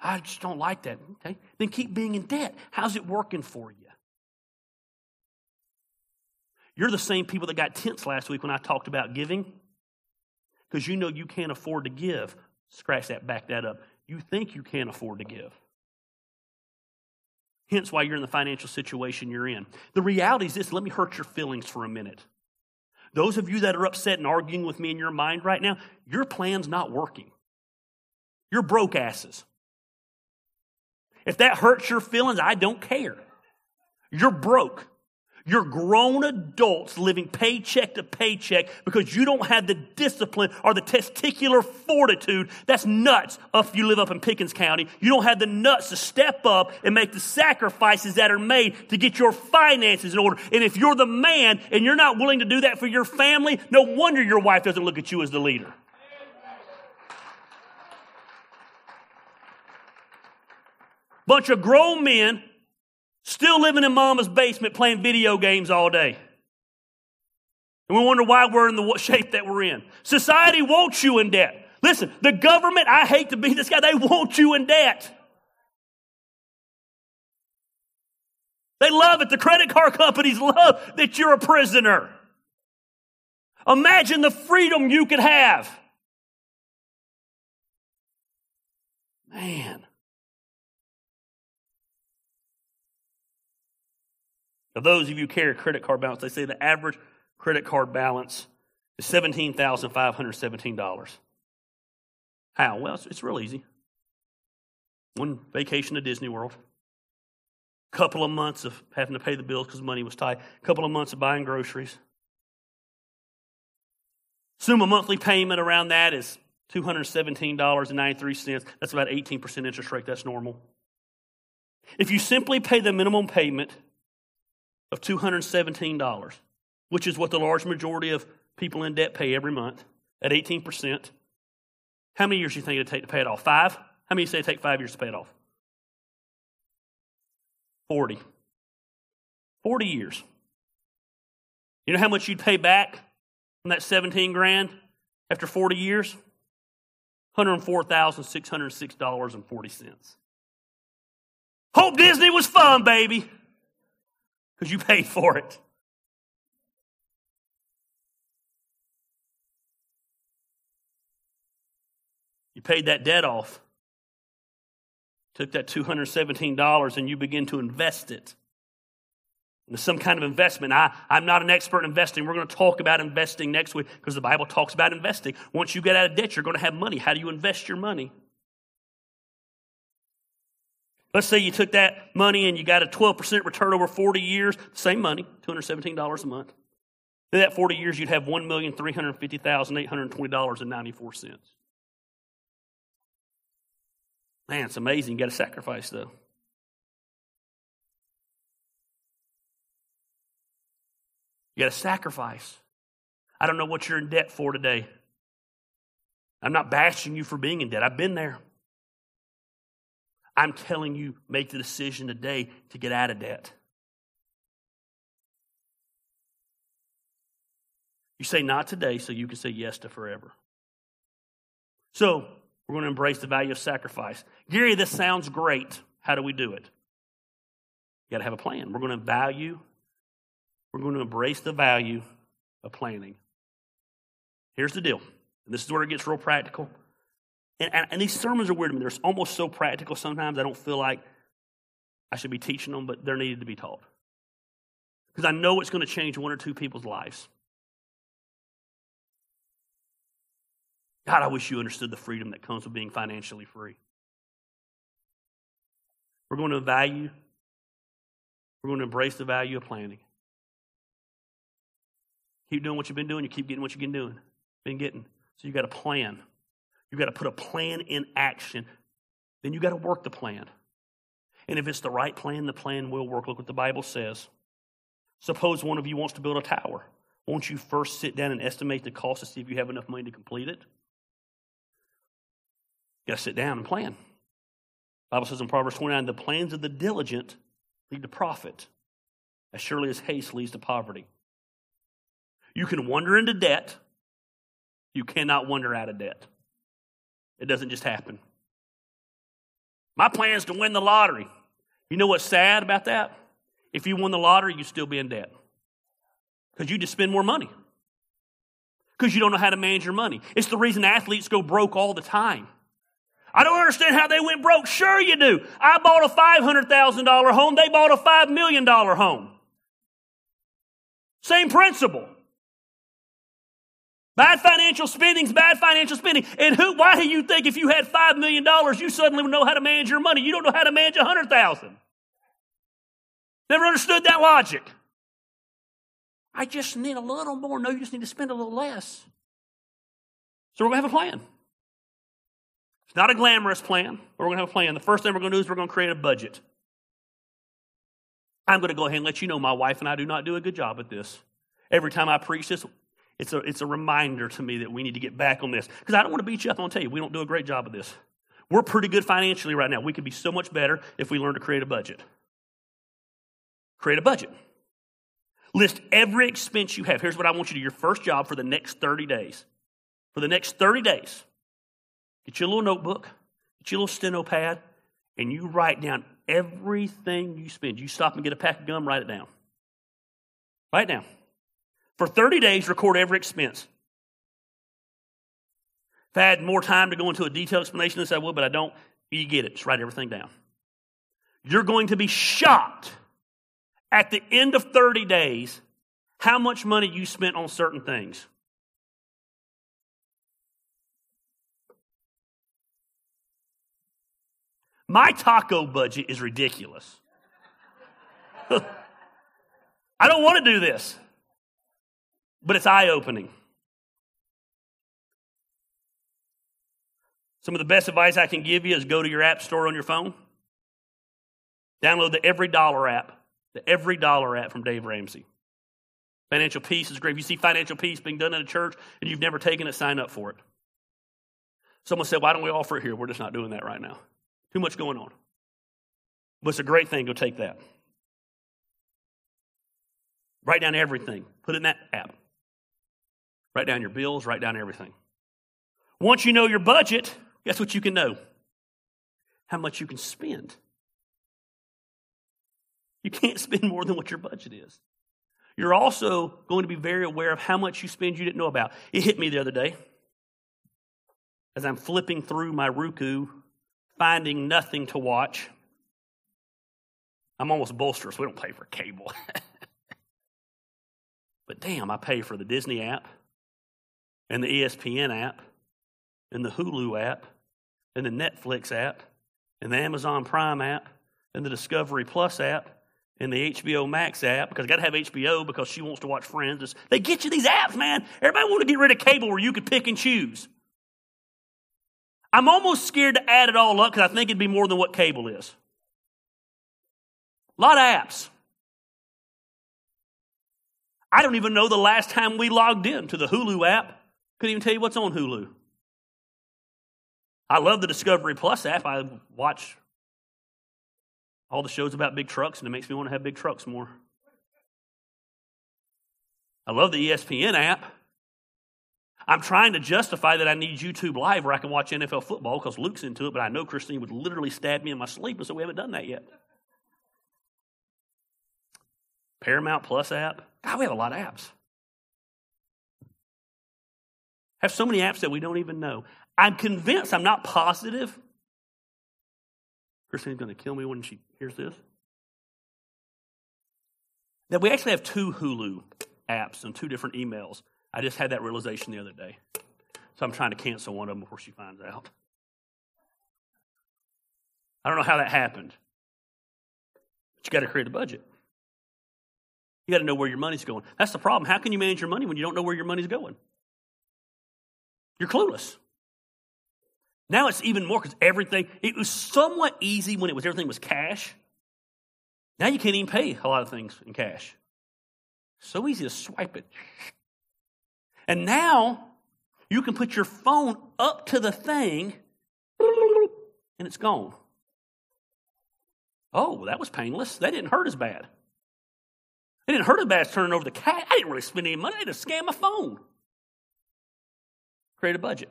I just don't like that. Okay. Then keep being in debt. How's it working for you? You're the same people that got tense last week when I talked about giving. Because you know you can't afford to give. Scratch that, back that up. You think you can't afford to give. Hence why you're in the financial situation you're in. The reality is this let me hurt your feelings for a minute. Those of you that are upset and arguing with me in your mind right now, your plan's not working. You're broke asses. If that hurts your feelings, I don't care. You're broke. You're grown adults living paycheck to paycheck because you don't have the discipline or the testicular fortitude. That's nuts if you live up in Pickens County. You don't have the nuts to step up and make the sacrifices that are made to get your finances in order. And if you're the man and you're not willing to do that for your family, no wonder your wife doesn't look at you as the leader. Bunch of grown men still living in mama's basement playing video games all day. And we wonder why we're in the shape that we're in. Society wants you in debt. Listen, the government, I hate to be this guy, they want you in debt. They love it. The credit card companies love that you're a prisoner. Imagine the freedom you could have. Man. Of those of you who carry a credit card balance, they say the average credit card balance is $17,517. How? Well, it's, it's real easy. One vacation to Disney World, a couple of months of having to pay the bills because money was tight, a couple of months of buying groceries. Assume a monthly payment around that is $217.93. That's about 18% interest rate. That's normal. If you simply pay the minimum payment, of $217, which is what the large majority of people in debt pay every month at 18%. How many years do you think it'd take to pay it off? Five? How many say it take five years to pay it off? 40. 40 years. You know how much you'd pay back from that 17 grand after 40 years? $104,606.40. Hope Disney was fun, baby because you paid for it. You paid that debt off. Took that $217 and you begin to invest it some kind of investment. I, I'm not an expert in investing. We're going to talk about investing next week because the Bible talks about investing. Once you get out of debt, you're going to have money. How do you invest your money? Let's say you took that money and you got a 12% return over 40 years, same money, $217 a month. In that 40 years, you'd have $1,350,820.94. Man, it's amazing. You got to sacrifice, though. You got to sacrifice. I don't know what you're in debt for today. I'm not bashing you for being in debt. I've been there. I'm telling you, make the decision today to get out of debt. You say not today, so you can say yes to forever. So, we're going to embrace the value of sacrifice. Gary, this sounds great. How do we do it? You got to have a plan. We're going to value, we're going to embrace the value of planning. Here's the deal. And this is where it gets real practical. And, and, and, these sermons are weird to me. They're almost so practical sometimes I don't feel like I should be teaching them, but they're needed to be taught. Because I know it's going to change one or two people's lives. God, I wish you understood the freedom that comes with being financially free. We're going to value, we're going to embrace the value of planning. Keep doing what you've been doing, you keep getting what you've been doing, been getting. So you got a plan. You've got to put a plan in action. Then you've got to work the plan. And if it's the right plan, the plan will work. Look what the Bible says. Suppose one of you wants to build a tower. Won't you first sit down and estimate the cost to see if you have enough money to complete it? You got to sit down and plan. The Bible says in Proverbs 29 the plans of the diligent lead to profit, as surely as haste leads to poverty. You can wander into debt, you cannot wander out of debt. It doesn't just happen. My plan is to win the lottery. You know what's sad about that? If you won the lottery, you'd still be in debt. Because you just spend more money. Because you don't know how to manage your money. It's the reason athletes go broke all the time. I don't understand how they went broke. Sure, you do. I bought a $500,000 home, they bought a $5 million home. Same principle. Bad financial spending is bad financial spending. And who, why do you think if you had $5 million, you suddenly would know how to manage your money? You don't know how to manage a 100000 Never understood that logic. I just need a little more. No, you just need to spend a little less. So we're to have a plan. It's not a glamorous plan, but we're to have a plan. The first thing we're to do is we're to create a budget. I'm to go ahead and let you know my wife and I do not do a good job at this. Every time I preach this, it's a, it's a reminder to me that we need to get back on this. Because I don't want to beat you up. I want to tell you, we don't do a great job of this. We're pretty good financially right now. We could be so much better if we learn to create a budget. Create a budget. List every expense you have. Here's what I want you to do your first job for the next 30 days. For the next 30 days, get you a little notebook, get you a little steno pad, and you write down everything you spend. You stop and get a pack of gum, write it down. Write it down. For 30 days, record every expense. If I had more time to go into a detailed explanation of this, I would, but I don't. You get it. Just write everything down. You're going to be shocked at the end of 30 days how much money you spent on certain things. My taco budget is ridiculous. I don't want to do this, but it's eye opening. Some of the best advice I can give you is go to your app store on your phone, download the Every Dollar app, the Every Dollar app from Dave Ramsey. Financial peace is great. If you see financial peace being done in a church and you've never taken it, sign up for it. Someone said, Why don't we offer it here? We're just not doing that right now. Too much going on. But it's a great thing. Go take that. Write down everything. Put it in that app. Write down your bills, write down everything. Once you know your budget, guess what you can know? How much you can spend. You can't spend more than what your budget is. You're also going to be very aware of how much you spend you didn't know about. It hit me the other day as I'm flipping through my Roku finding nothing to watch. I'm almost bolsterous. We don't pay for cable. but damn, I pay for the Disney app and the ESPN app and the Hulu app and the Netflix app and the Amazon Prime app and the Discovery Plus app and the HBO Max app because I got to have HBO because she wants to watch Friends. They get you these apps, man. Everybody want to get rid of cable where you could pick and choose. I'm almost scared to add it all up because I think it'd be more than what cable is. A lot of apps. I don't even know the last time we logged in to the Hulu app. Couldn't even tell you what's on Hulu. I love the Discovery Plus app. I watch all the shows about big trucks, and it makes me want to have big trucks more. I love the ESPN app. I'm trying to justify that I need YouTube Live where I can watch NFL football because Luke's into it, but I know Christine would literally stab me in my sleep, and so we haven't done that yet. Paramount Plus app. God, we have a lot of apps. Have so many apps that we don't even know. I'm convinced, I'm not positive. Christine's going to kill me when she hears this. That we actually have two Hulu apps and two different emails. I just had that realization the other day. So I'm trying to cancel one of them before she finds out. I don't know how that happened. But you got to create a budget. You got to know where your money's going. That's the problem. How can you manage your money when you don't know where your money's going? You're clueless. Now it's even more because everything, it was somewhat easy when it was everything was cash. Now you can't even pay a lot of things in cash. So easy to swipe it. And now you can put your phone up to the thing and it's gone. Oh, that was painless. That didn't hurt as bad. It didn't hurt as bad as turning over the cash. I didn't really spend any money. I had to scan my phone. Create a budget.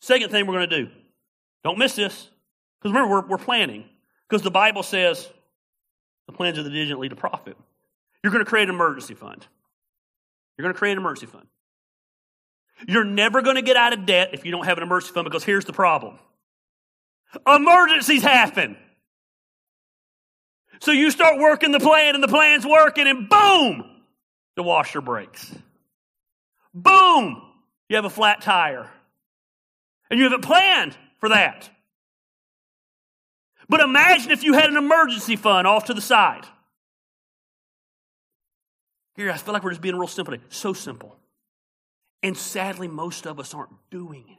Second thing we're going to do. Don't miss this. Because remember, we're, we're planning. Because the Bible says the plans of the diligent lead to profit. You're going to create an emergency fund. You're going to create an emergency fund. You're never going to get out of debt if you don't have an emergency fund because here's the problem emergencies happen. So you start working the plan and the plan's working and boom, the washer breaks. Boom, you have a flat tire. And you haven't planned for that. But imagine if you had an emergency fund off to the side. Here, I feel like we're just being real simple today. So simple. And sadly, most of us aren't doing it.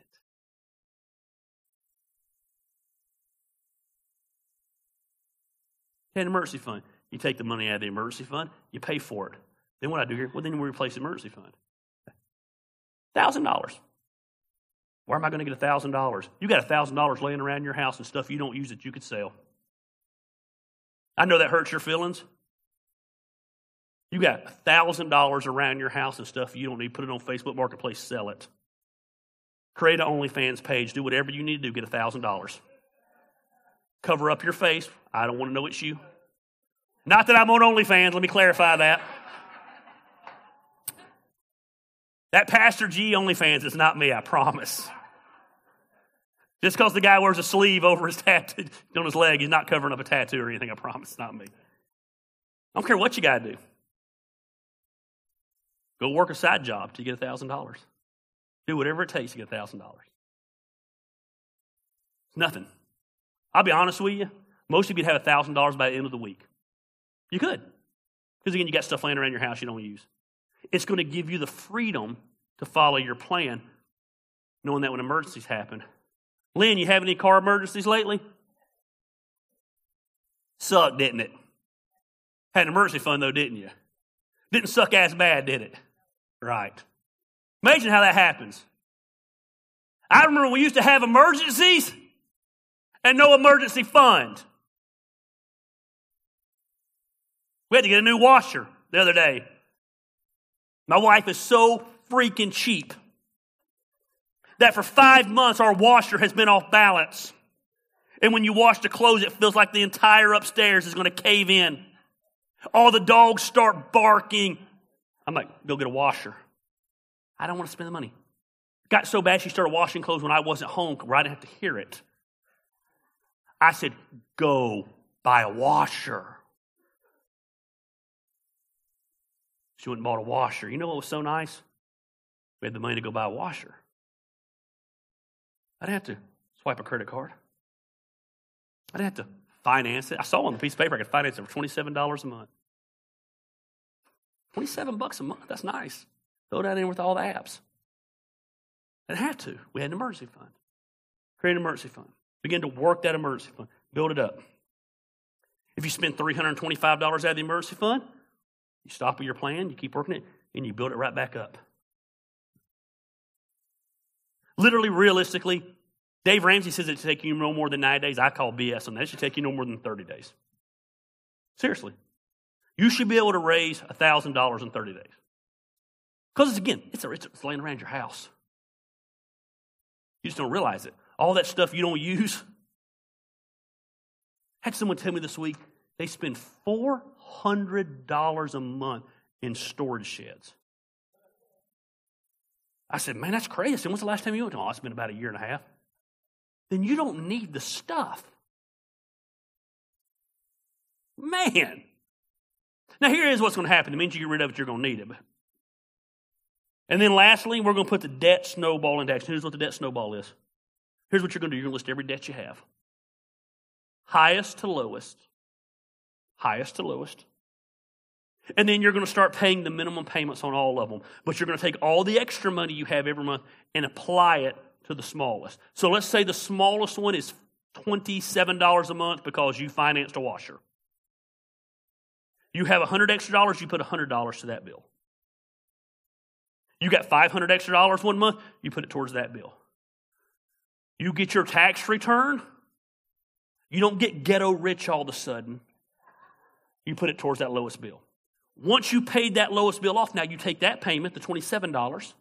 Had an emergency fund. You take the money out of the emergency fund, you pay for it. Then what I do here? Well, then we replace the emergency fund. Thousand dollars. Where am I going to get thousand dollars? You got thousand dollars laying around your house and stuff you don't use that you could sell. I know that hurts your feelings. You got thousand dollars around your house and stuff you don't need. Put it on Facebook Marketplace, sell it. Create an OnlyFans page. Do whatever you need to do. Get thousand dollars. Cover up your face. I don't want to know it's you. Not that I'm on OnlyFans. Let me clarify that. That Pastor G OnlyFans is not me, I promise. Just because the guy wears a sleeve over his tattoo on his leg, he's not covering up a tattoo or anything, I promise. It's not me. I don't care what you got to do. Go work a side job to get $1,000. Do whatever it takes to get $1,000. Nothing. I'll be honest with you. Most of you'd have $1,000 by the end of the week. You could. Because again, you got stuff laying around your house you don't use. It's going to give you the freedom to follow your plan, knowing that when emergencies happen. Lynn, you have any car emergencies lately? Sucked, didn't it? Had an emergency fund though, didn't you? Didn't suck as bad, did it? Right. Imagine how that happens. I remember we used to have emergencies and no emergency fund. We had to get a new washer the other day. My wife is so freaking cheap that for five months our washer has been off balance. And when you wash the clothes, it feels like the entire upstairs is going to cave in. All the dogs start barking. I'm like, go get a washer. I don't want to spend the money. Got so bad she started washing clothes when I wasn't home where I didn't have to hear it. I said, go buy a washer. She went and bought a washer. You know what was so nice? We had the money to go buy a washer. I didn't have to swipe a credit card. I didn't have to finance it. I saw on the piece of paper I could finance it for $27 a month. 27 bucks a month. That's nice. Throw that in with all the apps. Didn't have to. We had an emergency fund. Create an emergency fund. Begin to work that emergency fund. Build it up. If you spend $325 out of the emergency fund, you stop at your plan, you keep working it, and you build it right back up. Literally, realistically, Dave Ramsey says it should take you no more than nine days. I call BS on that. It should take you no more than 30 days. Seriously. You should be able to raise $1,000 in 30 days. Because, again, it's, a, it's laying around your house. You just don't realize it. All that stuff you don't use. I had someone tell me this week they spend $400 a month in storage sheds. I said, man, that's crazy. I said, when's the last time you went to? Oh, it's been about a year and a half. Then you don't need the stuff. Man. Now, here is what's going to happen. It means you get rid of it, you're going to need it. And then lastly, we're going to put the debt snowball into action. Here's what the debt snowball is. Here's what you're going to do. You're going to list every debt you have. Highest to lowest highest to lowest. And then you're going to start paying the minimum payments on all of them. But you're going to take all the extra money you have every month and apply it to the smallest. So let's say the smallest one is $27 a month because you financed a washer. You have 100 extra dollars, you put $100 to that bill. You got 500 extra dollars one month, you put it towards that bill. You get your tax return, you don't get ghetto rich all of a sudden you put it towards that lowest bill. Once you paid that lowest bill off, now you take that payment, the $27,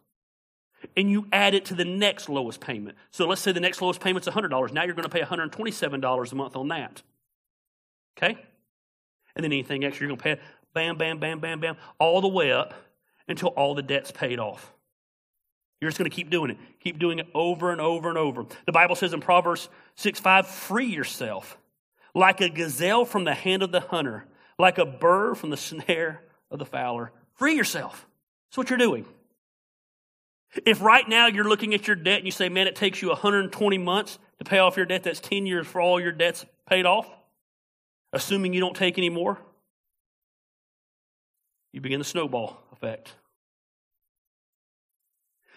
and you add it to the next lowest payment. So let's say the next lowest payment's $100. Now you're going to pay $127 a month on that. Okay? And then anything extra, you're going to pay bam, bam, bam, bam, bam, all the way up until all the debt's paid off. You're just going to keep doing it. Keep doing it over and over and over. The Bible says in Proverbs 6 5, free yourself like a gazelle from the hand of the hunter like a bird from the snare of the fowler. Free yourself. That's what you're doing. If right now you're looking at your debt and you say, man, it takes you 120 months to pay off your debt, that's 10 years for all your debts paid off, assuming you don't take any more, you begin the snowball effect.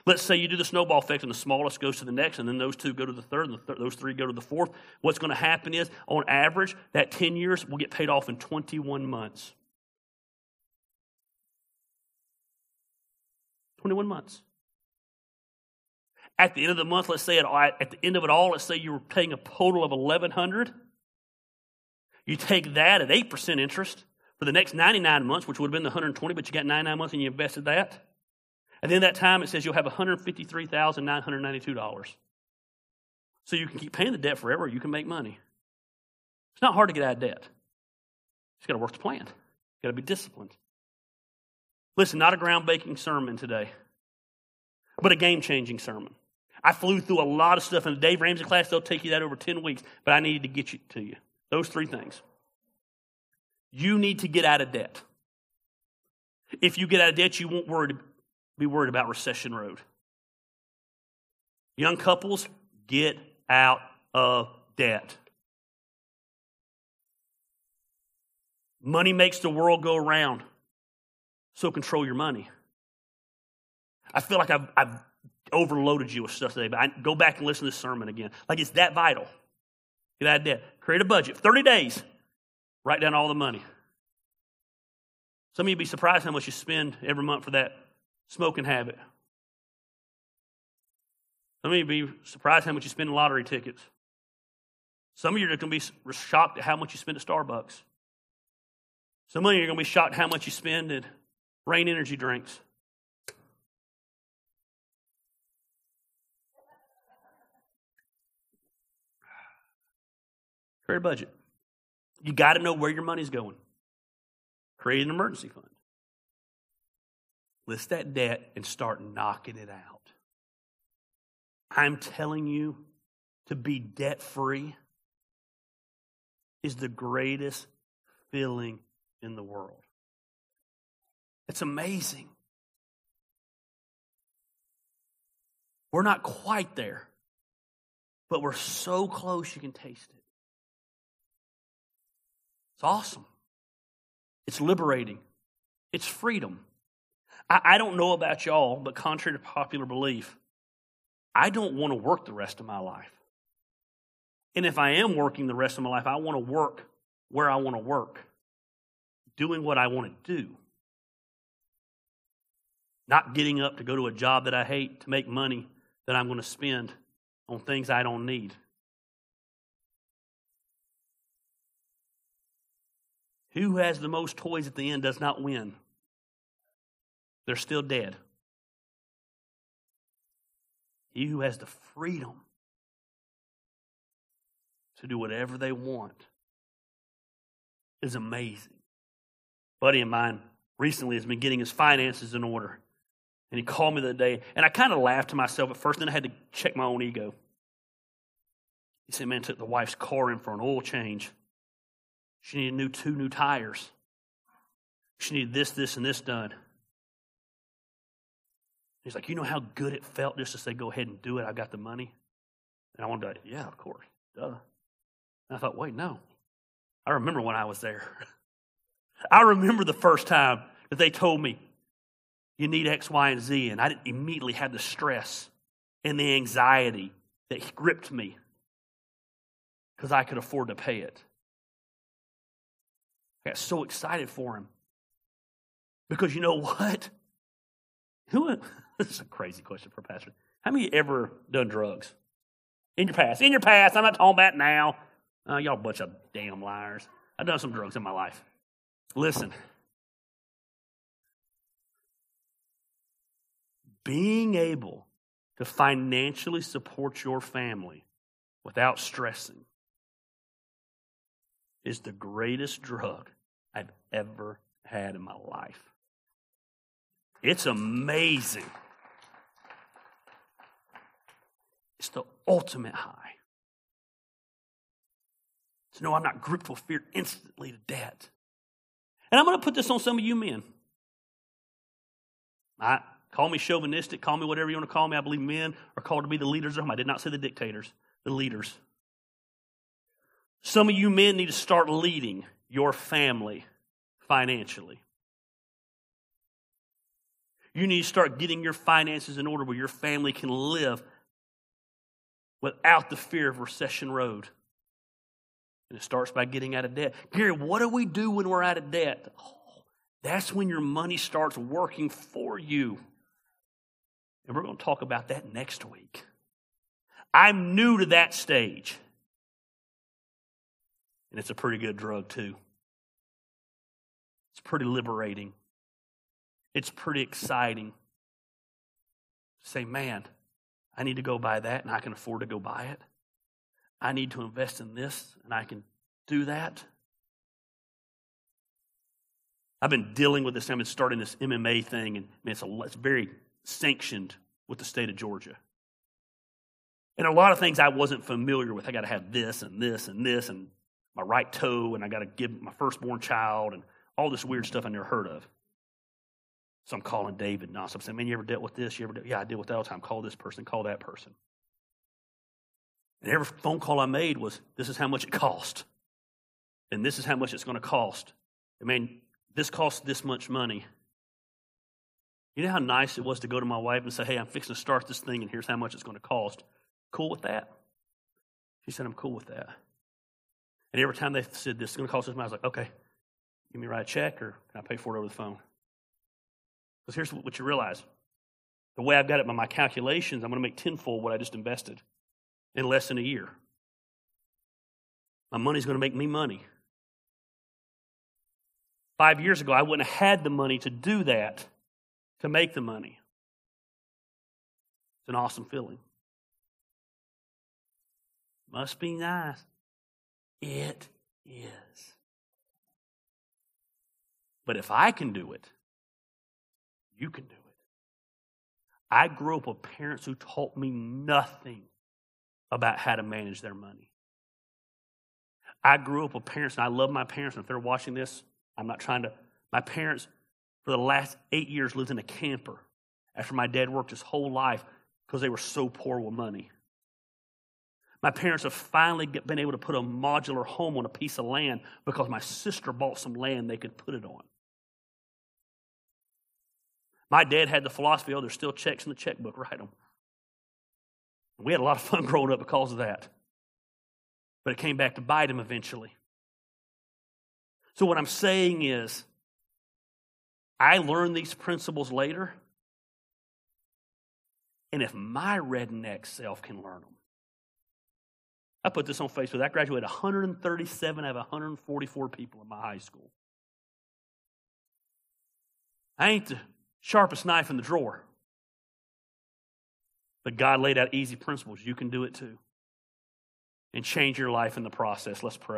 Let's say you do the snowball effect and the smallest goes to the next, and then those two go to the third, and the third, those three go to the fourth. What's going to happen is, on average, that 10 years will get paid off in 21 months. 21 months. At the end of the month, let's say at, at the end of it all, let's say you were paying a total of 1100 You take that at 8% interest for the next 99 months, which would have been the 120, but you got 99 months and you invested that. And then that time it says you'll have $153,992. So you can keep paying the debt forever, you can make money. It's not hard to get out of debt. You just got to work the plan. You got to be disciplined. Listen, not a groundbreaking sermon today, but a game changing sermon. I flew through a lot of stuff in the Dave Ramsey class. They'll take you that over 10 weeks, but I needed to get you to you. Those three things. You need to get out of debt. If you get out of debt, you won't worry be worried about Recession Road. Young couples, get out of debt. Money makes the world go around, so control your money. I feel like I've, I've overloaded you with stuff today, but I, go back and listen to this sermon again. Like it's that vital. Get out of debt. Create a budget. 30 days. Write down all the money. Some of you be surprised how much you spend every month for that smoking habit. Some of you be surprised how much you spend in lottery tickets. Some of you are going to be shocked at how much you spend at Starbucks. Some of you are going to be shocked how much you spend at Reign energy drinks. Create a budget. You got to know where your money's going. Create an emergency fund list that debt and start knocking it out. I'm telling you, to be debt free is the greatest feeling in the world. It's amazing. We're not quite there, but we're so close you can taste it. It's awesome. It's liberating. It's freedom. I, I don't know about y'all, but contrary to popular belief, I don't want to work the rest of my life. And if I am working the rest of my life, I want to work where I want to work, doing what I want to do. Not getting up to go to a job that I hate to make money that I'm going to spend on things I don't need. Who has the most toys at the end does not win. They're still dead. He who has the freedom to do whatever they want is amazing. A buddy of mine recently has been getting his finances in order. And he called me the other day, and I kind of laughed to myself at first, then I had to check my own ego. He said, Man, took the wife's car in for an oil change. She needed new two new tires. She needed this, this, and this done. He's like, you know how good it felt just to say, go ahead and do it. I got the money. And I wanted to, yeah, of course, duh. And I thought, wait, no. I remember when I was there. I remember the first time that they told me, you need X, Y, and Z. And I didn't immediately have the stress and the anxiety that gripped me because I could afford to pay it. I got so excited for him. Because you know what? Who, this is a crazy question for a pastor. How many ever done drugs? In your past. In your past. I'm not talking about now. Uh, y'all a bunch of damn liars. I've done some drugs in my life. Listen. Being able to financially support your family without stressing is the greatest drug I've ever had in my life. It's amazing. It's the ultimate high. To know I'm not gripped with fear instantly to death. And I'm going to put this on some of you men. I, Call me chauvinistic, call me whatever you want to call me. I believe men are called to be the leaders of them. I did not say the dictators, the leaders. Some of you men need to start leading your family financially. You need to start getting your finances in order where your family can live without the fear of recession road. And it starts by getting out of debt. Gary, what do we do when we're out of debt? Oh, that's when your money starts working for you. And we're going to talk about that next week. I'm new to that stage. And it's a pretty good drug, too. It's pretty liberating. It's pretty exciting. Say, man, I need to go buy that and I can afford to go buy it. I need to invest in this and I can do that. I've been dealing with this. I've been starting this MMA thing, and it's, a, it's very sanctioned with the state of Georgia. And a lot of things I wasn't familiar with. I got to have this and this and this and my right toe, and I got to give my firstborn child, and all this weird stuff I never heard of. So I'm calling David now. So I'm saying, man, you ever dealt with this? You ever dealt? Yeah, I deal with that all the time. Call this person, call that person. And every phone call I made was, this is how much it cost. And this is how much it's going to cost. I mean, this costs this much money. You know how nice it was to go to my wife and say, hey, I'm fixing to start this thing and here's how much it's going to cost. Cool with that? She said, I'm cool with that. And every time they said this is going to cost this much, I was like, okay, give me write a check or can I pay for it over the phone? Because here's what you realize the way I've got it by my calculations, I'm going to make tenfold what I just invested in less than a year. My money's going to make me money. Five years ago, I wouldn't have had the money to do that, to make the money. It's an awesome feeling. Must be nice. It is. But if I can do it, you can do it. I grew up with parents who taught me nothing about how to manage their money. I grew up with parents, and I love my parents, and if they're watching this, I'm not trying to. My parents, for the last eight years, lived in a camper after my dad worked his whole life because they were so poor with money. My parents have finally been able to put a modular home on a piece of land because my sister bought some land they could put it on. My dad had the philosophy, oh, there's still checks in the checkbook, write them. We had a lot of fun growing up because of that. But it came back to bite him eventually. So, what I'm saying is, I learned these principles later. And if my redneck self can learn them, I put this on Facebook. I graduated 137 out of 144 people in my high school. I ain't the sharpest knife in the drawer. But God laid out easy principles. You can do it too. And change your life in the process. Let's pray.